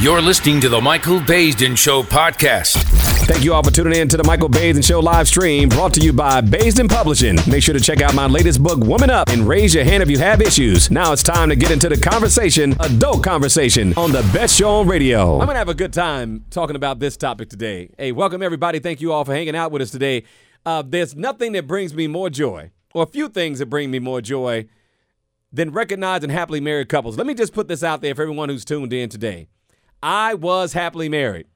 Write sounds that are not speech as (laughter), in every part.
You're listening to the Michael Baisden Show podcast. Thank you all for tuning in to the Michael Baisden Show live stream brought to you by Baisden Publishing. Make sure to check out my latest book, Woman Up, and raise your hand if you have issues. Now it's time to get into the conversation, adult conversation, on the best show on radio. I'm going to have a good time talking about this topic today. Hey, welcome everybody. Thank you all for hanging out with us today. Uh, there's nothing that brings me more joy, or a few things that bring me more joy, than recognizing happily married couples. Let me just put this out there for everyone who's tuned in today. I was happily married.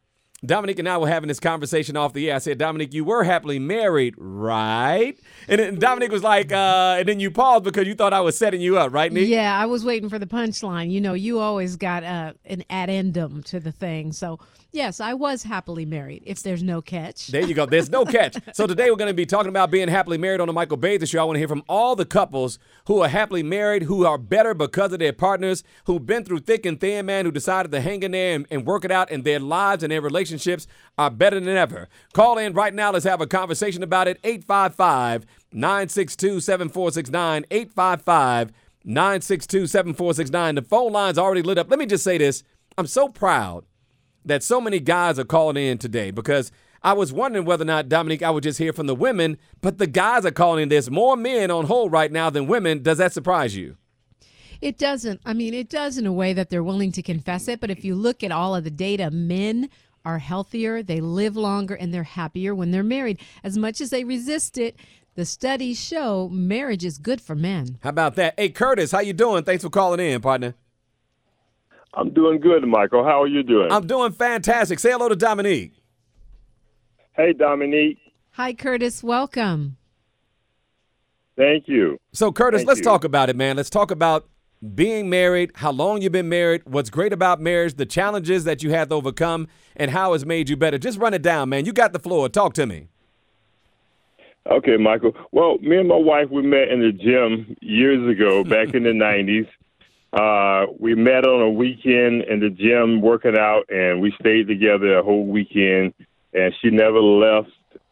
Dominique and I were having this conversation off the air. I said, Dominique, you were happily married, right? And then Dominique was like, uh, and then you paused because you thought I was setting you up, right, Nick? Yeah, I was waiting for the punchline. You know, you always got uh, an addendum to the thing. So, yes, I was happily married, if there's no catch. There you go. There's no catch. (laughs) So today we're going to be talking about being happily married on the Michael Baisden Show. I want to hear from all the couples who are happily married, who are better because of their partners, who've been through thick and thin, man, who decided to hang in there and, and work it out, and their lives and their relationships are better than ever. Call in right now. Let's have a conversation about it. 855 962 7469. 855 962 7469. The phone line's already lit up. Let me just say this I'm so proud that so many guys are calling in today because I was wondering whether or not, Dominique, I would just hear from the women, but the guys are calling in. There's more men on hold right now than women. Does that surprise you? It doesn't. I mean, it does in a way that they're willing to confess it. But if you look at all of the data, men are healthier, they live longer, and they're happier when they're married. As much as they resist it, the studies show marriage is good for men. How about that? Hey, Curtis, how you doing? Thanks for calling in, partner. I'm doing good, Michael. How are you doing? I'm doing fantastic. Say hello to Dominique. Hey, Dominique. Hi, Curtis. Welcome. Thank you. So, Curtis, Thank let's you. talk about it, man. Let's talk about being married, how long you've been married, what's great about marriage, the challenges that you had to overcome, and how it's made you better. Just run it down, man. You got the floor. Talk to me. Okay, Michael. Well, me and my wife we met in the gym years ago, back in the (laughs) '90s. Uh, we met on a weekend in the gym working out, and we stayed together a whole weekend. And she never left,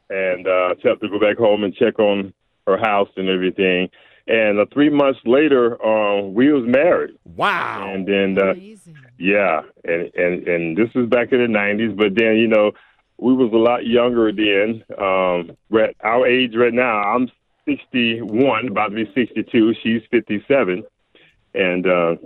and uh, except to go back home and check on her house and everything. And uh, three months later, uh, we was married. Wow. And then, uh, Amazing. yeah, and and and this was back in the '90s. But then, you know, we was a lot younger then. Um, we're at our age right now. I'm 61, about to be 62. She's 57, and uh,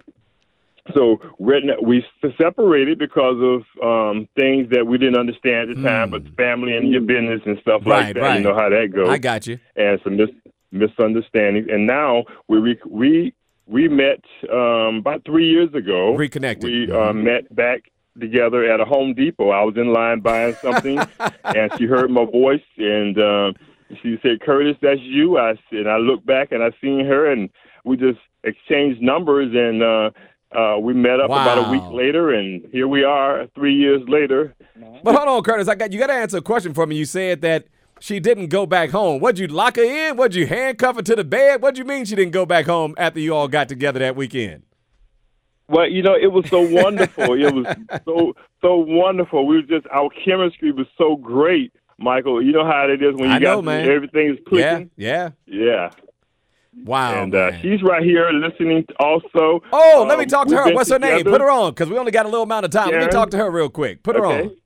so we separated because of um, things that we didn't understand at the time, but family and your business and stuff Hmm. Right, like that. right. You know how that goes I got you. and some mis- misunderstandings. And now we re- we we met um, about three years ago. Reconnected. We uh, met back together at a Home Depot. I was in line buying something, (laughs) and she heard my voice, and um, she said, "Curtis, that's you." I said, I looked back and I seen her, and we just exchanged numbers, and uh, uh, we met up about a week later, and here we are, three years later. But hold on, Curtis. I got you. Got to answer a question for me. You said that she didn't go back home. What'd you lock her in? What'd you handcuff her to the bed? What'd you mean she didn't go back home after you all got together that weekend? Well, you know, it was so (laughs) wonderful. it was so so wonderful. We were just our chemistry was so great, Michael. You know how it is when you I know, got man. everything's Yeah, clicking. yeah. Yeah. Wow. and uh, she's right here listening also. Oh, let me Um, talk to her. been What's her name? Put her on, because we only got a little amount of time. Let me talk to her real quick. Put her Okay. on.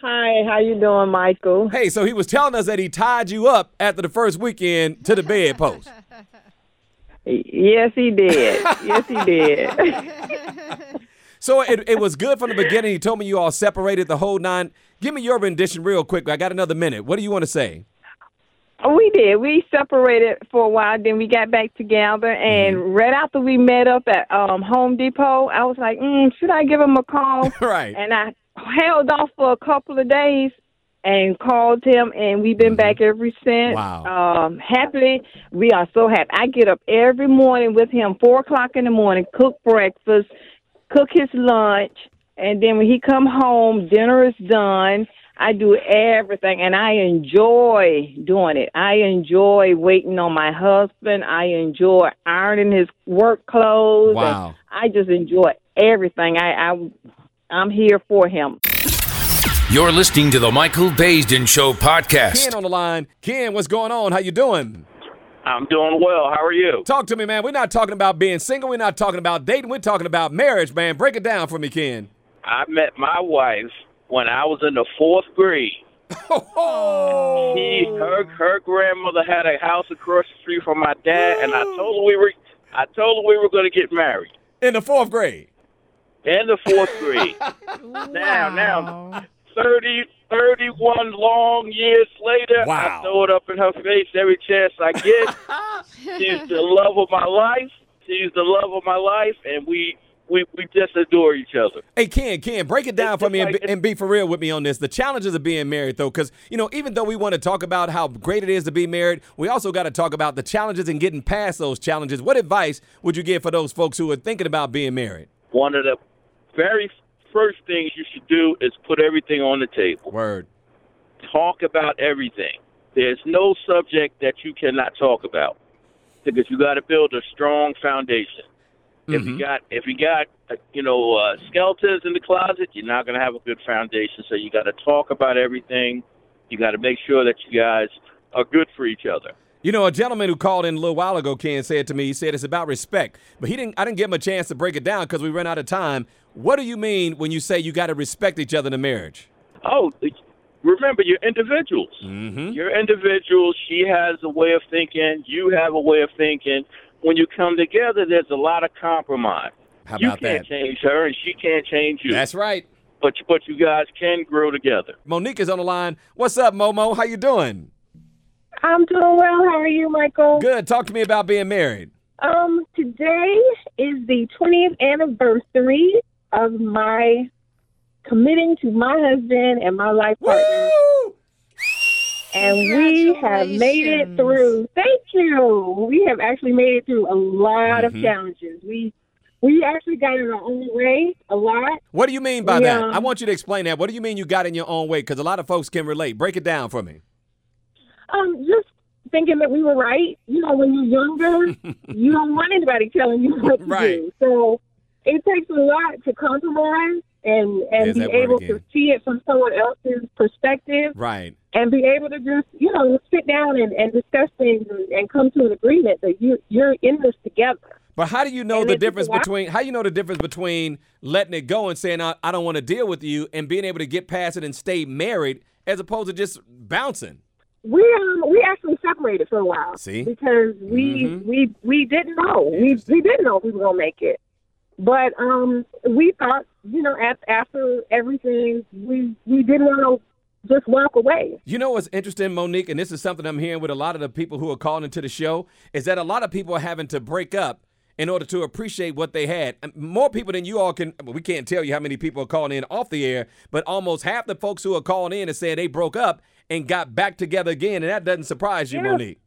Hi, how you doing, Michael? Hey, so he was telling us that he tied you up after the first weekend to the bedpost. (laughs) Yes, he did. yes, he did. (laughs) So it, it was good from the beginning. He told me you all separated the whole nine. Give me your rendition real quick. I got another minute. What do you want to say? We did. We separated for a while, then we got back together, and right after we met up at um Home Depot, I was like, mm, should I give him a call? (laughs) Right. And I held off for a couple of days and called him, and we've been back ever since. Wow. Um, happily, we are so happy. I get up every morning with him, four o'clock in the morning, cook breakfast, cook his lunch, and then when he come home, dinner is done. I do everything, and I enjoy doing it. I enjoy waiting on my husband. I enjoy ironing his work clothes. Wow. I just enjoy everything. I, I I'm here for him. You're listening to the Michael Baisden Show podcast. Ken on the line. Ken, what's going on? How you doing? I'm doing well. How are you? Talk to me, man. We're not talking about being single. We're not talking about dating. We're talking about marriage, man. Break it down for me, Ken. I met my wife when I was in the fourth grade. Oh, She, her, her grandmother had a house across the street from my dad, and I told her we were, I told her we were going to get married in the fourth grade. in the fourth grade. (laughs) Now, now, Wow. 30, 31 long years later, Wow. I throw it up in her face every chance I get. (laughs) She's the love of my life. She's the love of my life, and we we, we just adore each other. Hey, Ken, Ken, break it down It's for me and, be, and be for real with me on this. The challenges of being married, though, because, you know, even though we want to talk about how great it is to be married, we also got to talk about the challenges and getting past those challenges. What advice would you give for those folks who are thinking about being married? One of the very first things you should do is put everything on the table. Word. Talk about everything. There's no subject that you cannot talk about because you got to build a strong foundation. If you got if you got uh, you know uh, skeletons in the closet, you're not going to have a good foundation. So you got to talk about everything. You got to make sure that you guys are good for each other. You know, a gentleman who called in a little while ago, Ken, said to me, he said it's about respect. But he didn't I didn't give him a chance to break it down because we ran out of time. What do you mean when you say you got to respect each other in a marriage? Oh, remember you're individuals. Mm-hmm. You're individuals. She has a way of thinking. You have a way of thinking. When you come together, there's a lot of compromise. How about you about can't that? change her, and she can't change you. That's right. but but you guys can grow together. Monique is on the line. What's up, Momo? How you doing? I'm doing well. How are you, Michael? Good. Talk to me about being married. Um, today is the 20th anniversary of my committing to my husband and my life partner. Woo! And we have made it through. Thank you. We have actually made it through a lot Mhm. of challenges. We we actually got in our own way a lot. What do you mean by Yeah. that? I want you to explain that. What do you mean you got in your own way? Because a lot of folks can relate. Break it down for me. Um, just thinking that we were right. You know, when you're younger, (laughs) you don't want anybody telling you what to Right. do. So it takes a lot to compromise and and There's be able again. to see it from someone else's perspective Right. and be able to just you know sit down and, and discuss things and, and come to an agreement that you you're in this together. But how do you know And the it took a difference between how you know the difference between letting it go and saying I, I don't want to deal with you and being able to get past it and stay married as opposed to just bouncing? We um we actually separated for a while. See? because we Mhm. we we didn't know we we didn't know if we were gonna make it, but um we thought you know after everything we we didn't want to just walk away. You know what's interesting, Monique, and this is something I'm hearing with a lot of the people who are calling into the show, is that a lot of people are having to break up in order to appreciate what they had. More people than you all can. well, We can't tell you how many people are calling in off the air, but almost half the folks who are calling in and saying they broke up and got back together again, and that doesn't surprise you. Monique.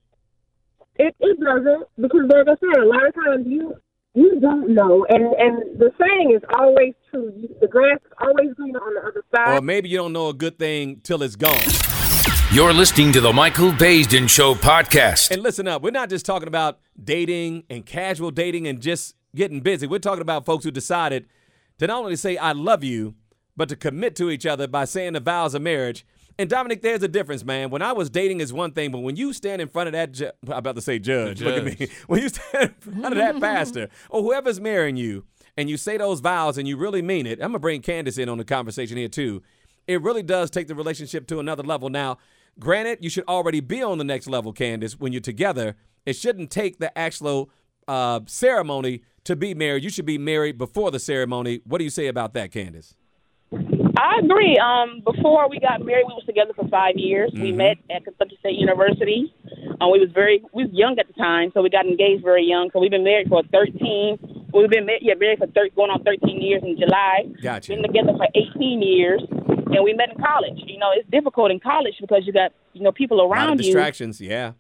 It it doesn't because like I said, a lot of times you you don't know, and and the saying is always true. You- The grass is always greener on the other side. Or maybe you don't know a good thing till it's gone. You're listening to the Michael Baisden Show podcast. And listen up, we're not just talking about dating and casual dating and just getting busy. We're talking about folks who decided to not only say I love you, but to commit to each other by saying the vows of marriage. And Dominic, there's a difference, man. When I was dating is one thing, but when you stand in front of that, ju- I'm about to say judge, look at me. (laughs) When you stand in front of that pastor or whoever's marrying you, and you say those vows and you really mean it, I'm gonna bring Candace in on the conversation here too. It really does take the relationship to another level. Now, granted, you should already be on the next level, Candace, when you're together. It shouldn't take the actual uh, ceremony to be married. You should be married before the ceremony. What do you say about that, Candace? I agree. Um, before we got married, we was together for five years. We met at Kentucky State University. Um, we was very we was young at the time, so we got engaged very young. So we've been married for thirteen. We've been married, yeah, married for 30, going on thirteen years in July. Gotcha. Been together for eighteen years, and we met in college. You know, it's difficult in college because you got you know people A lot of around you distractions, yeah.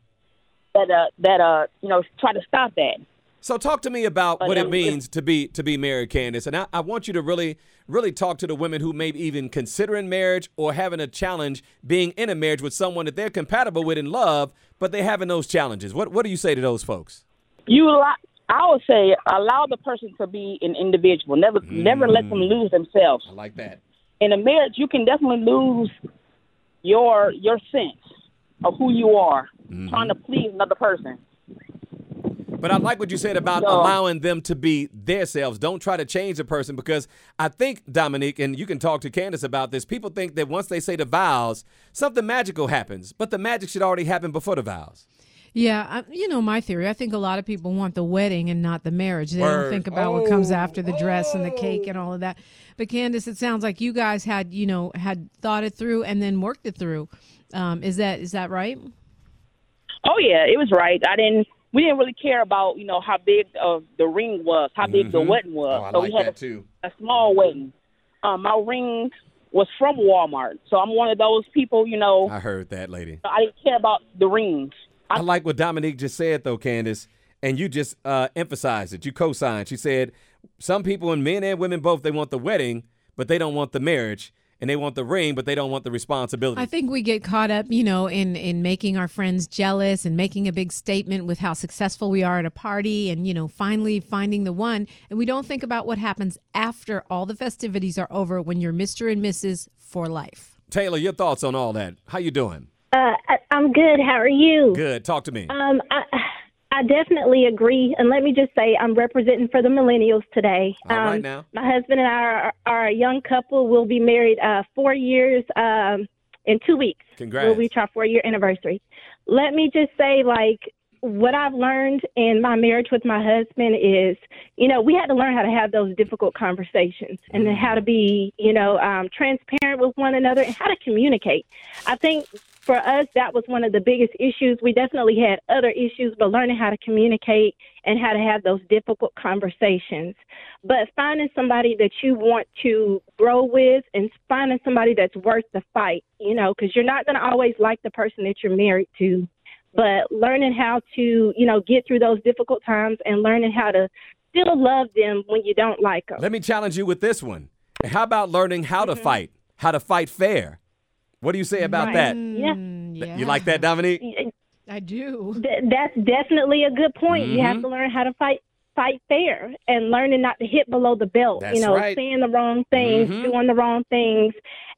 that uh that uh you know try to stop that. So talk to me about But what it means to be to be married, Candace. And I, I want you to really, really talk to the women who may be even considering marriage or having a challenge being in a marriage with someone that they're compatible with in love, but they're having those challenges. What what do you say to those folks? You allow, I would say allow the person to be an individual. Never never let them mm. lose themselves. I like that. in a marriage, you can definitely lose your your sense of who you are, trying to mm-hmm. please another person. But I like what you said about So- allowing them to be themselves. Don't try to change a person because I think, Dominique, and you can talk to Candace about this, people think that once they say the vows, something magical happens. But the magic should already happen before the vows. Yeah, I, you know my theory. I think a lot of people want the wedding and not the marriage. They Word. don't think about what comes Oh, after the dress and the cake and all of that. But Candace, it sounds like you guys had, you know, had thought it through and then worked it through. Um, is that is that right? Oh yeah, it was right. I didn't. We didn't really care about you know how big uh, the ring was, how big the wedding was. Oh, I so like we had that a, too. a small wedding. Um, my ring was from Walmart, so I'm one of those people. You know, I heard that, lady. I didn't care about the rings. I like what Dominique just said, though, Candace, and you just uh, emphasized it. You co-signed. She said some people, and men and women both, they want the wedding, but they don't want the marriage, and they want the ring, but they don't want the responsibility. I think we get caught up, you know, in in making our friends jealous and making a big statement with how successful we are at a party and, you know, finally finding the one, and we don't think about what happens after all the festivities are over when you're Mr. and Mrs. for life. Taylor, your thoughts on all that? How you doing? Uh, I, I'm good. How are you? Good. Talk to me. Um, I, I definitely agree. And let me just say, I'm representing for the millennials today. All um, right now. My husband and I are, are a young couple. We'll be married uh, four years um, in two weeks. Congrats. We'll reach our four year anniversary. Let me just say, like, what I've learned in my marriage with my husband is, you know, we had to learn how to have those difficult conversations and then how to be, you know, um, transparent with one another and how to communicate. I think for us, that was one of the biggest issues. We definitely had other issues, but learning how to communicate and how to have those difficult conversations. But finding somebody that you want to grow with and finding somebody that's worth the fight, you know, because you're not going to always like the person that you're married to. But learning how to, you know, get through those difficult times and learning how to still love them when you don't like them. Let me challenge you with this one. How about learning how to mm-hmm. fight? How to fight fair? What do you say about Right. that? Yeah. Mm, yeah. You like that, Dominique? I do. Th- that's definitely a good point. You Mm-hmm. have to learn how to fight fight fair and learning not to hit below the belt. That's you know, right. saying the wrong things, Mhm. doing the wrong things,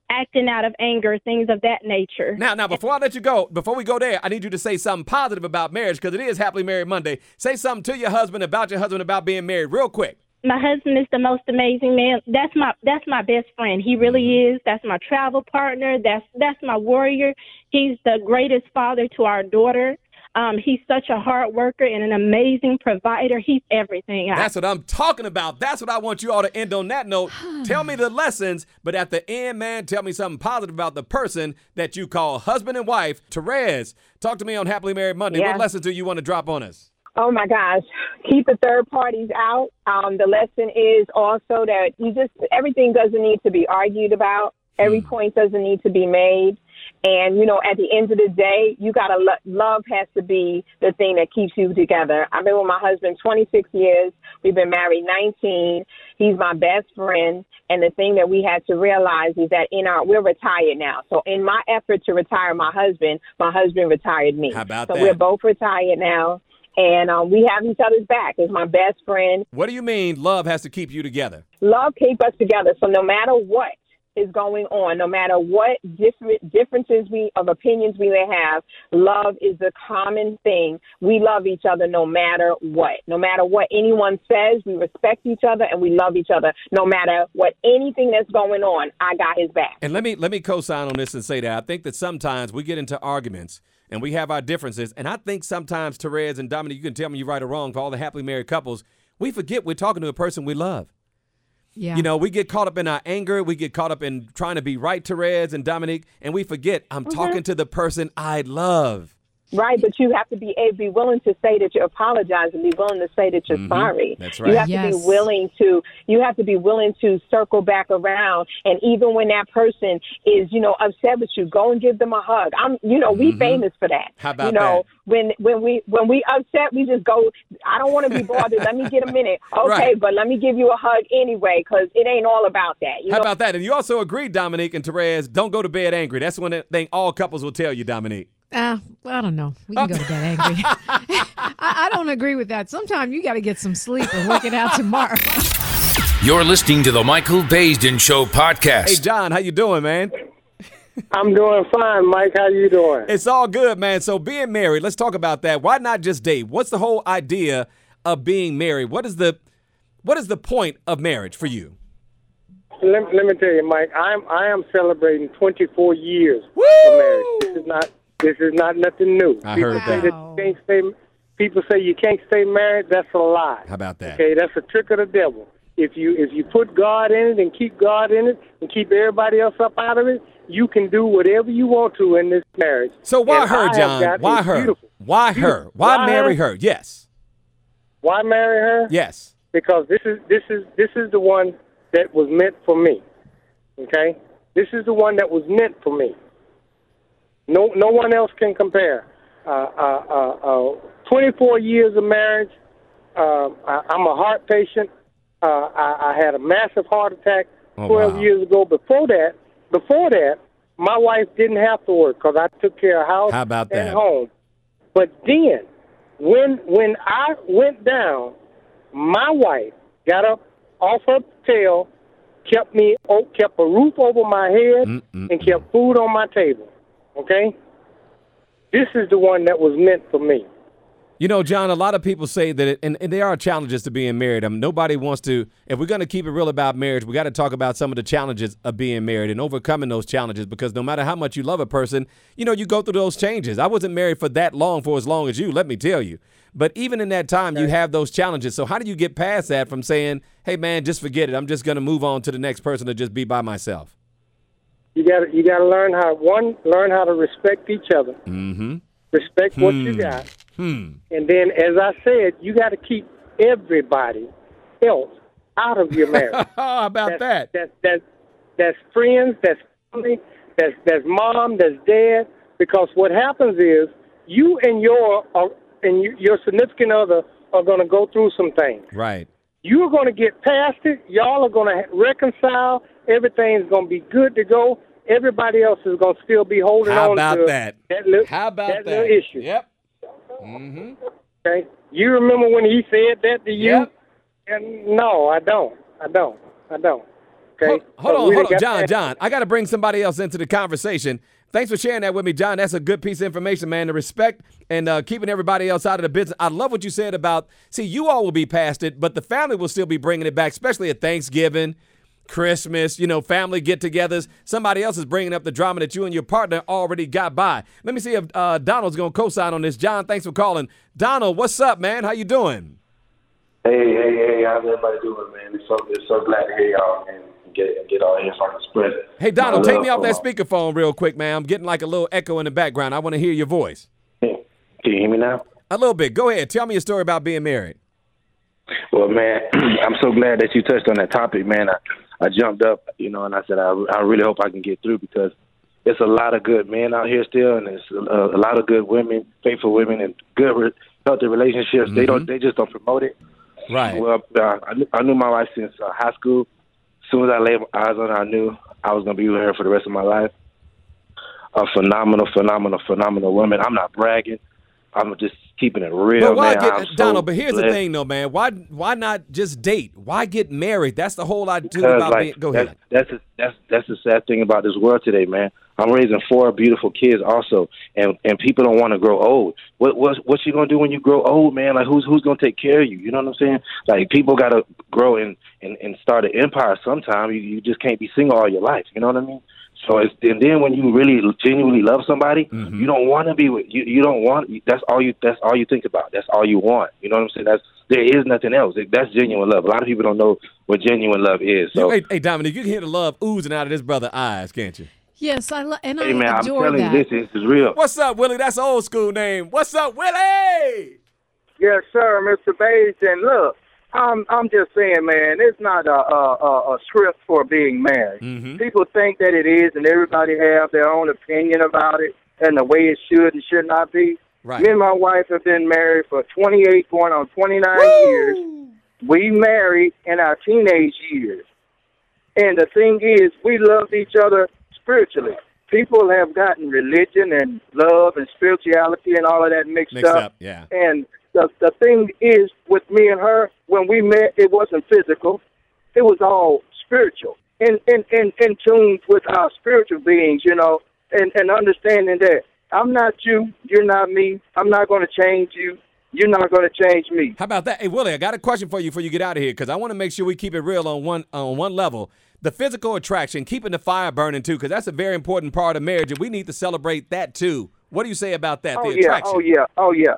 acting out of anger, things of that nature. Now, now, before I let you go, before we go there, I need you to say something positive about marriage because it is Happily Married Monday. Say something to your husband about your husband about being married, real quick. My husband is the most amazing man. That's my that's my best friend. He really Mm-hmm. is. That's my travel partner. That's that's my warrior. He's the greatest father to our daughter. Um, he's such a hard worker and an amazing provider. He's everything. That's what I'm talking about. That's what I want you all to end on that note. (sighs) tell me the lessons, but at the end, man, tell me something positive about the person that you call husband and wife. Therese, talk to me on Happily Married Monday. Yeah. What lessons do you want to drop on us? Oh my gosh, keep the third parties out. Um, the lesson is also that you just everything doesn't need to be argued about. Every point doesn't need to be made. And you know, at the end of the day, you gotta lo- love has to be the thing that keeps you together. I've been with my husband 26 years. We've been married 19. He's my best friend. And the thing that we had to realize is that in our we're retired now. So in my effort to retire my husband, my husband retired me. How about so that? we're both retired now and um, we have each other's back. Is my best friend. What do you mean love has to keep you together? Love keep us together. So no matter what is going on, no matter what different differences we of opinions we may have, love is the common thing. We love each other no matter what. No matter what anyone says, we respect each other and we love each other. No matter what anything that's going on, I got his back. And let me let me co-sign on this and say that I think that sometimes we get into arguments and we have our differences, and I think sometimes Therese and Dominic, you can tell me you're right or wrong for all the happily married couples. We forget we're talking to a person we love. Yeah. You know, we get caught up in our anger, we get caught up in trying to be right, Therese and Dominic, and we forget I'm mm-hmm. talking to the person I love. Right, but you have to be able, be willing to say that you apologize and be willing to say that you're sorry. That's right. You right. have to be willing to you have to be willing to circle back around and even when that person is, you know, upset with you, go and give them a hug. I'm you know, we famous for that. Mm-hmm. How about you know, that? when when we when we upset, we just go I don't want to be bothered. let me get a minute. (laughs) Okay, Right. but let me give you a hug anyway cuz it ain't all about that. You How know, about that? And you also agree, Dominic and Therese, don't go to bed angry. That's one thing all couples will tell you, Dominic. Uh, well, I don't know. We can go to bed angry. (laughs) (laughs) I, I don't agree with that. Sometimes you got to get some sleep and work it out tomorrow. (laughs) You're listening to the Michael Baisden Show podcast. Hey. John, how you doing, man? I'm doing fine, Mike. How you doing? It's all good, man. So being married, let's talk about that. Why not just date? What's the whole idea of being married? What is the what is the point of marriage for you? Let, let me tell you, Mike. I'm I am celebrating 24 years Woo! of marriage. This is not this is not nothing new. I people heard say that. you can't stay. People say you can't stay married. That's a lie. How about that? Okay, that's a trick of the devil. If you if you put God in it and keep God in it and keep everybody else up out of it, you can do whatever you want to in this marriage. So why And her, John? Why her? beautiful- Why her? Why why marry her? her? Yes. Why marry her? Yes. because this is this is this is the one that was meant for me. Okay, this is the one that was meant for me. No, no one else can compare. Uh, uh, uh, uh, 24 years of marriage. Uh, I, I'm a heart patient. Uh, I, I had a massive heart attack Oh, 12 wow. years ago. Before that, before that, my wife didn't have to work because I took care of house How about and that? home. But then, when when I went down, my wife got up off her tail, kept me, oh, kept a roof over my head, Mm-mm-mm. and kept food on my table. Okay, this is the one that was meant for me. You know, John, a lot of people say that, it, and, and there are challenges to being married. I mean, nobody wants to, if we're going to keep it real about marriage, we got to talk about some of the challenges of being married and overcoming those challenges because no matter how much you love a person, you know, you go through those changes. I wasn't married for that long, for as long as you, let me tell you. But even in that time, you have those challenges. So, how do you get past that from saying, hey, man, just forget it. I'm just going to move on to the next person to just be by myself? You got to you got to learn how one learn how to respect each other, Mm hmm. respect what you got, Hmm. and then, as I said, you got to keep everybody else out of your marriage. (laughs) How about that? That's that's that's friends, that's family, that's that's mom, that's dad. Because what happens is you and your uh, and you, your significant other are going to go through some things. Right. You're going to get past it. Y'all are going to reconcile. Everything's going to be good to go. Everybody else is going to still be holding How on about to that? that, li- How about that that? little issue. Yep. Mm-hmm. Okay. You remember when he said that to you? Yep. And no, I don't. I don't. I don't. Okay. Hold, hold on, hold on, John. that- John, I got to bring somebody else into the conversation. Thanks for sharing that with me, John. That's a good piece of information, man. The respect and uh, keeping everybody else out of the business. I love what you said about. See, you all will be past it, but the family will still be bringing it back, especially at Thanksgiving, Christmas. You know, family get-togethers. Somebody else is bringing up the drama that you and your partner already got by. Let me see if uh, Donald's going to co-sign on this. John, thanks for calling. Donald, what's up, man? How you doing? Hey, hey, hey, how's everybody doing, man? It's so, it's so glad to hear y'all, man. And Get, and get all here so I spread. Hey, Donald, take me off that speakerphone real quick, man. I'm getting like a little echo in the background. I want to hear your voice. Can you hear me now? A little bit. Go ahead. Tell me a story about being married. Well, man, (clears throat) I'm so glad that you touched on that topic, man. I, I jumped up, you know, and I said I, I really hope I can get through because it's a lot of good men out here still, and there's a, a lot of good women, faithful women, and good, re- healthy relationships. They don't, they just don't promote it. Right. Well, uh, I, knew, I knew my wife since uh, high school. As soon as I laid eyes on her, I knew I was going to be with her for the rest of my life. A phenomenal, phenomenal, phenomenal woman. I'm not bragging. I'm just keeping it real, But why man. get I'm so Donald? But here's the thing, though, man. Why why not just date? Why get married? That's the whole idea Because, about like, being. Go that's, ahead. That's that's that's the sad thing about this world today, man. I'm raising four beautiful kids also, and and people don't want to grow old. What what what you gonna do when you grow old, man? Like who's who's gonna take care of you? You know what I'm saying? Like people gotta grow and and, and start an empire. Sometime you you just can't be single all your life. You know what I mean? So it's and then when you really genuinely love somebody, Mm-hmm. you don't want to be with you. You don't want. That's all you. That's all you think about. That's all you want. You know what I'm saying? That's there is nothing else. That's genuine love. A lot of people don't know what genuine love is. So. hey, hey, Dominic, you can hear the love oozing out of this brother's eyes, can't you? Yes, I lo- and Hey I man, I'm adore telling that. you, this, this is real. What's up, Willie? That's an old school name. What's up, Willie? Yes, sir, Mr. Bates. And look, I'm I'm just saying, man, it's not a a, a, a script for being married. Mm-hmm. People think that it is, and everybody have their own opinion about it and the way it should and should not be. Right. Me and my wife have been married for 28, going on 29 years. We married in our teenage years. And the thing is, we loved each other spiritually. People have gotten religion and love and spirituality and all of that mixed, Mixed up, yeah. And the the thing is, with me and her, when we met, it wasn't physical; it was all spiritual. in in in, in tune with our spiritual beings, you know, and and understanding that I'm not you, you're not me. I'm not going to change you. You're not going to change me. How about that? Hey, Willie, I got a question for you before you get out of here because I want to make sure we keep it real on one on one level. The physical attraction, keeping the fire burning too, because that's a very important part of marriage, and we need to celebrate that too. What do you say about that? Oh the yeah, attraction. oh yeah, oh yeah,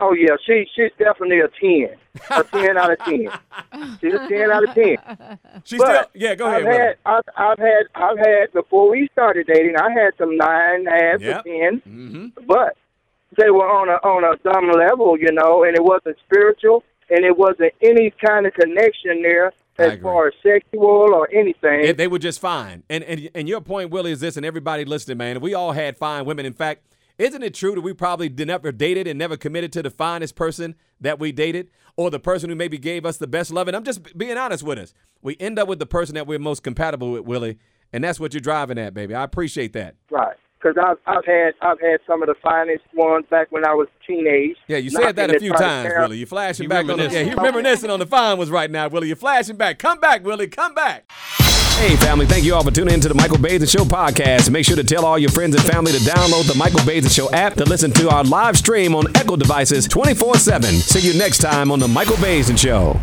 oh yeah. She she's definitely a ten, a ten out of ten. She's a ten out of ten. She's But still, yeah, go I've ahead. had, I've, I've had, I've had before we started dating. I had some nine, half, Yep. to 10 Mm-hmm. but they were on a on a dumb level, you know, and it wasn't spiritual, and it wasn't any kind of connection there as far as sexual or anything. If they were just fine. And, and and your point, Willie, is this, and everybody listening, man. We all had fine women. In fact, isn't it true that we probably never dated and never committed to the finest person that we dated, or the person who maybe gave us the best love? And I'm just being honest with us. We end up with the person that we're most compatible with, Willie, and that's what you're driving at, baby. I appreciate that. Right. Because I've I've had I've had some of the finest ones back when I was teenage. Yeah, you said that a few times, tear- Willie. You're flashing back on the, yeah, he reminiscing on the fine was right now, Willie. You're flashing back. Come back, Willie. Come back. Hey, family, thank you all for tuning in to the Michael Baisden Show podcast. Make sure to tell all your friends and family to download the Michael Baisden Show app to listen to our live stream on Echo devices 24 7. See you next time on the Michael Baisden Show.